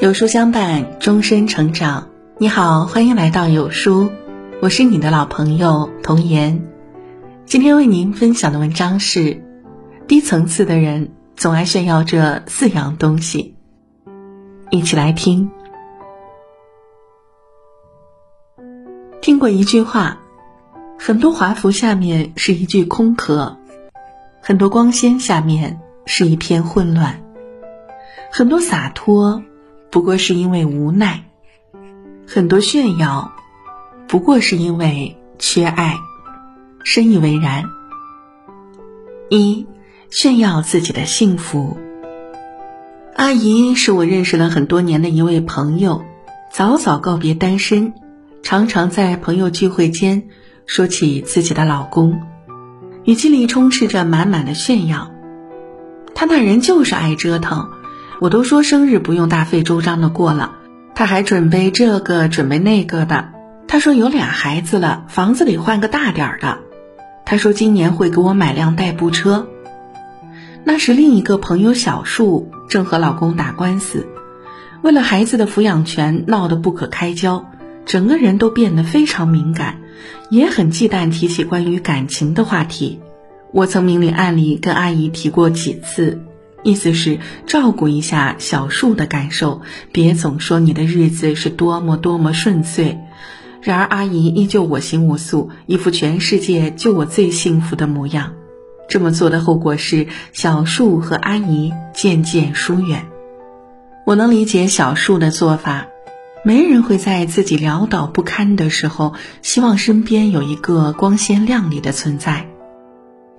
有书相伴，终身成长。你好，欢迎来到有书，我是你的老朋友童言。今天为您分享的文章是：低层次的人总爱炫耀这四样东西。一起来听。听过一句话，很多华服下面是一具空壳，很多光鲜下面是一片混乱，很多洒脱。不过是因为无奈，很多炫耀，不过是因为缺爱，深以为然。一炫耀自己的幸福。阿姨是我认识了很多年的一位朋友，早早告别单身，常常在朋友聚会间说起自己的老公，语气里充斥着满满的炫耀。他那人就是爱折腾。我都说生日不用大费周章的过了，他还准备这个准备那个的。他说有俩孩子了，房子里换个大点儿的。他说今年会给我买辆代步车。那时另一个朋友小树正和老公打官司，为了孩子的抚养权闹得不可开交，整个人都变得非常敏感，也很忌惮提起关于感情的话题。我曾明里暗里跟阿姨提过几次。意思是照顾一下小树的感受，别总说你的日子是多么多么顺遂。然而阿姨依旧我行我素，一副全世界就我最幸福的模样。这么做的后果是小树和阿姨渐渐疏远。我能理解小树的做法，没人会在自己潦倒不堪的时候，希望身边有一个光鲜亮丽的存在。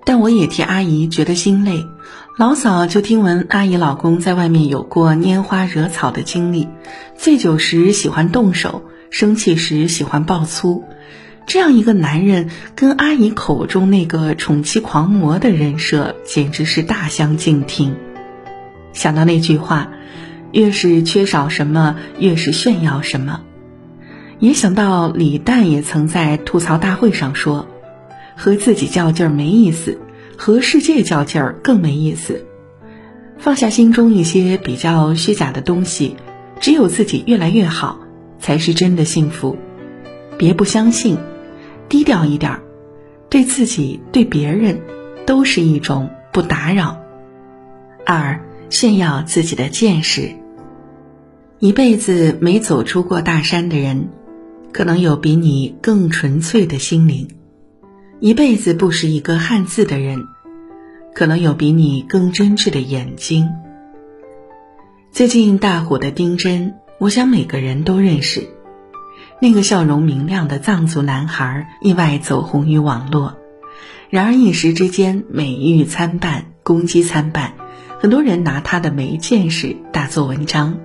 但我也替阿姨觉得心累。老早就听闻阿姨老公在外面有过拈花惹草的经历，醉酒时喜欢动手，生气时喜欢爆粗。这样一个男人，跟阿姨口中那个宠妻狂魔的人设，简直是大相径庭。想到那句话，越是缺少什么，越是炫耀什么。也想到李诞也曾在吐槽大会上说。和自己较劲儿没意思，和世界较劲儿更没意思。放下心中一些比较虚假的东西，只有自己越来越好，才是真的幸福。别不相信，低调一点儿，对自己对别人，都是一种不打扰。二，炫耀自己的见识。一辈子没走出过大山的人，可能有比你更纯粹的心灵。一辈子不识一个汉字的人，可能有比你更真挚的眼睛。最近大火的丁真，我想每个人都认识。那个笑容明亮的藏族男孩，意外走红于网络。然而一时之间，美誉参半，攻击参半。很多人拿他的没见识大做文章，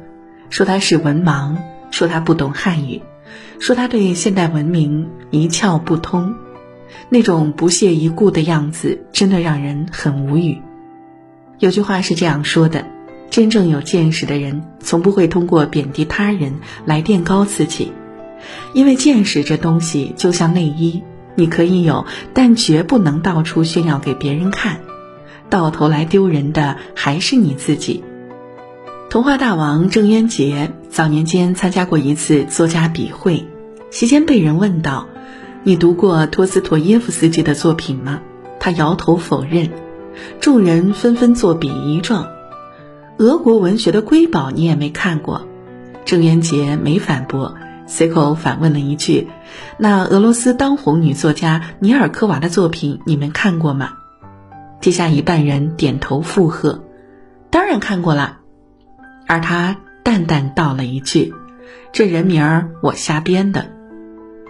说他是文盲，说他不懂汉语，说他对现代文明一窍不通。那种不屑一顾的样子，真的让人很无语。有句话是这样说的：真正有见识的人，从不会通过贬低他人来垫高自己，因为见识这东西就像内衣，你可以有，但绝不能到处炫耀给别人看，到头来丢人的还是你自己。童话大王郑渊洁早年间参加过一次作家笔会，席间被人问到。你读过托斯妥耶夫斯基的作品吗？他摇头否认，众人纷纷作比一状。俄国文学的瑰宝你也没看过，郑渊洁没反驳，随口反问了一句：“那俄罗斯当红女作家尼尔科娃的作品你们看过吗？”接下一半人点头附和：“当然看过了。”而他淡淡道了一句：“这人名儿我瞎编的。”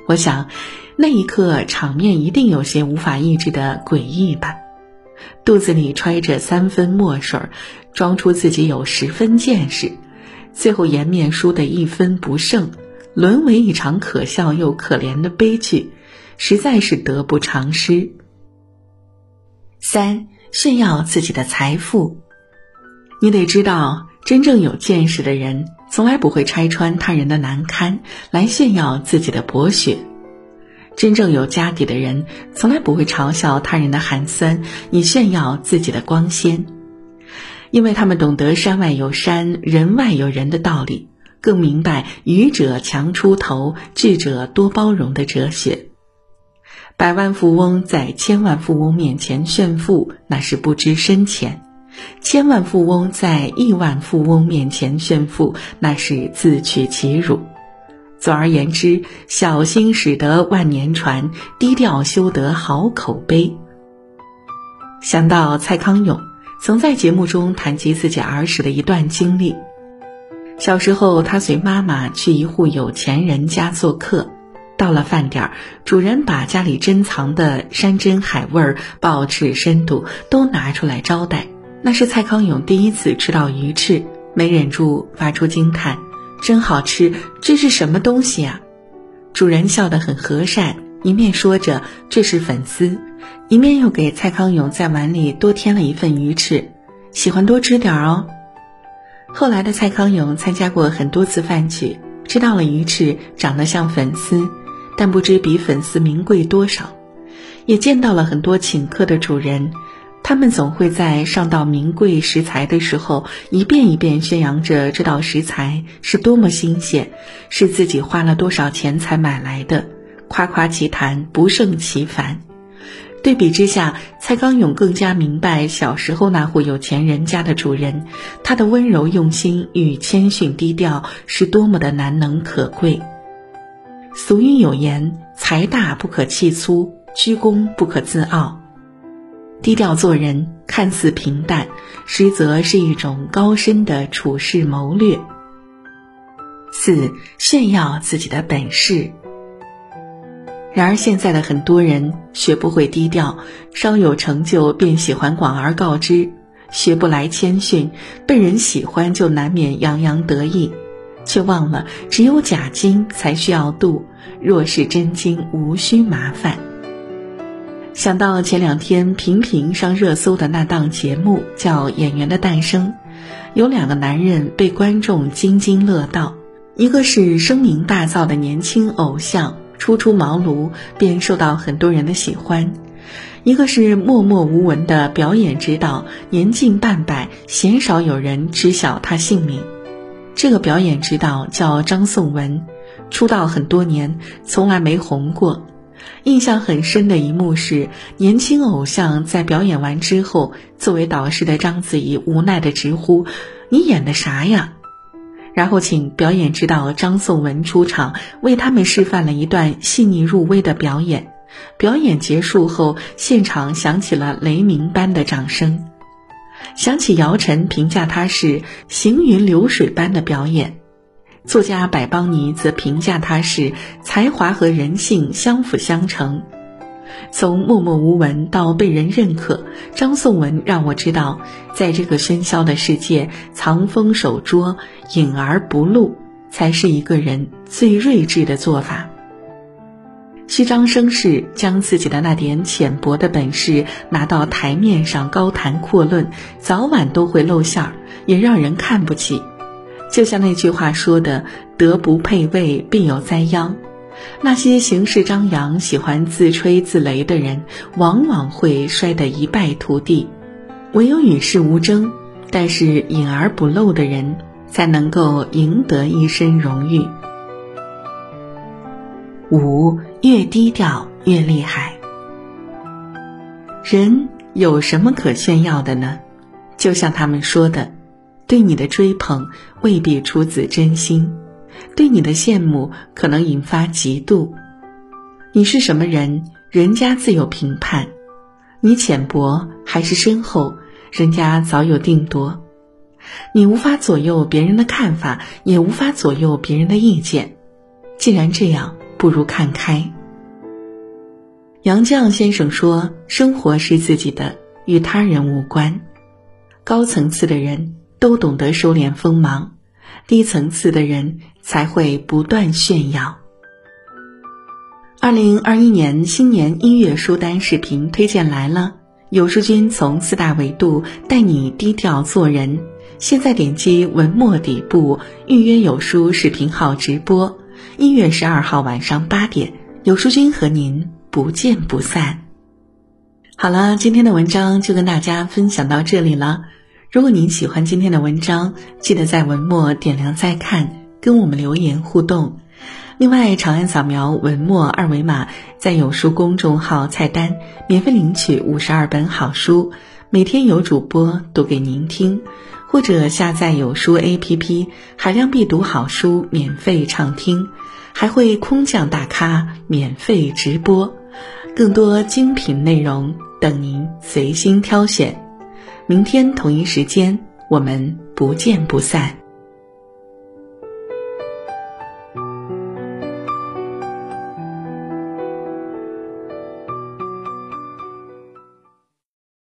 我想。那一刻，场面一定有些无法抑制的诡异吧。肚子里揣着三分墨水，装出自己有十分见识，最后颜面输得一分不剩，沦为一场可笑又可怜的悲剧，实在是得不偿失。三炫耀自己的财富，你得知道，真正有见识的人，从来不会拆穿他人的难堪来炫耀自己的博学。真正有家底的人，从来不会嘲笑他人的寒酸，以炫耀自己的光鲜，因为他们懂得山外有山，人外有人的道理，更明白愚者强出头，智者多包容的哲学。百万富翁在千万富翁面前炫富，那是不知深浅；千万富翁在亿万富翁面前炫富，那是自取其辱。总而言之，小心驶得万年船，低调修得好口碑。想到蔡康永曾在节目中谈及自己儿时的一段经历，小时候他随妈妈去一户有钱人家做客。到了饭点儿，主人把家里珍藏的山珍海味、鲍翅参肚都拿出来招待。那是蔡康永第一次吃到鱼翅，没忍住发出惊叹：“真好吃！这是什么东西啊？”主人笑得很和善，一面说着这是粉丝，一面又给蔡康永在碗里多添了一份鱼翅，喜欢多吃点哦。后来的蔡康永参加过很多次饭局，知道了鱼翅长得像粉丝。但不知比粉丝名贵多少，也见到了很多请客的主人，他们总会在上到名贵食材的时候，一遍一遍宣扬着这道食材是多么新鲜，是自己花了多少钱才买来的，夸夸其谈不胜其烦。对比之下，蔡康永更加明白小时候那户有钱人家的主人，他的温柔用心与谦逊低调是多么的难能可贵。俗语有言：“财大不可气粗，居功不可自傲。”低调做人看似平淡，实则是一种高深的处事谋略。四炫耀自己的本事。然而现在的很多人学不会低调，稍有成就便喜欢广而告之，学不来谦逊，被人喜欢就难免洋洋得意。却忘了，只有假金才需要镀，若是真金，无需麻烦。想到前两天频频上热搜的那档节目，叫《演员的诞生》，有两个男人被观众津津乐道，一个是声名大噪的年轻偶像，初出茅庐便受到很多人的喜欢；一个是默默无闻的表演指导，年近半百，鲜少有人知晓他姓名。这个表演指导叫张颂文，出道很多年，从来没红过。印象很深的一幕是，年轻偶像在表演完之后，作为导师的章子怡无奈的直呼：“你演的啥呀？”然后请表演指导张颂文出场，为他们示范了一段细腻入微的表演。表演结束后，现场响起了雷鸣般的掌声。想起姚晨评价他是行云流水般的表演，作家百邦尼则评价他是才华和人性相辅相成。从默默无闻到被人认可，张颂文让我知道，在这个喧嚣的世界，藏锋守拙、隐而不露，才是一个人最睿智的做法。虚张声势，将自己的那点浅薄的本事拿到台面上高谈阔论，早晚都会露馅儿，也让人看不起。就像那句话说的：“德不配位，必有灾殃。”那些行事张扬、喜欢自吹自擂的人，往往会摔得一败涂地。唯有与世无争，但是隐而不露的人，才能够赢得一身荣誉。五越低调越厉害。人有什么可炫耀的呢？就像他们说的，对你的追捧未必出自真心，对你的羡慕可能引发嫉妒。你是什么人，人家自有评判；你浅薄还是深厚，人家早有定夺。你无法左右别人的看法，也无法左右别人的意见。既然这样。不如看开。杨绛先生说：“生活是自己的，与他人无关。高层次的人都懂得收敛锋芒，低层次的人才会不断炫耀。”二零二一年新年音乐书单视频推荐来了，有书君从四大维度带你低调做人。现在点击文末底部预约有书视频号直播。一月十二号晚上八点，有书君和您不见不散。好了，今天的文章就跟大家分享到这里了。如果您喜欢今天的文章，记得在文末点亮再看。跟我们留言互动。另外，长按扫描文末二维码，在有书公众号菜单免费领取五十二本好书，每天有主播读给您听，或者下载有书 APP，海量必读好书免费畅听，还会空降大咖免费直播，更多精品内容等您随心挑选。明天同一时间，我们不见不散。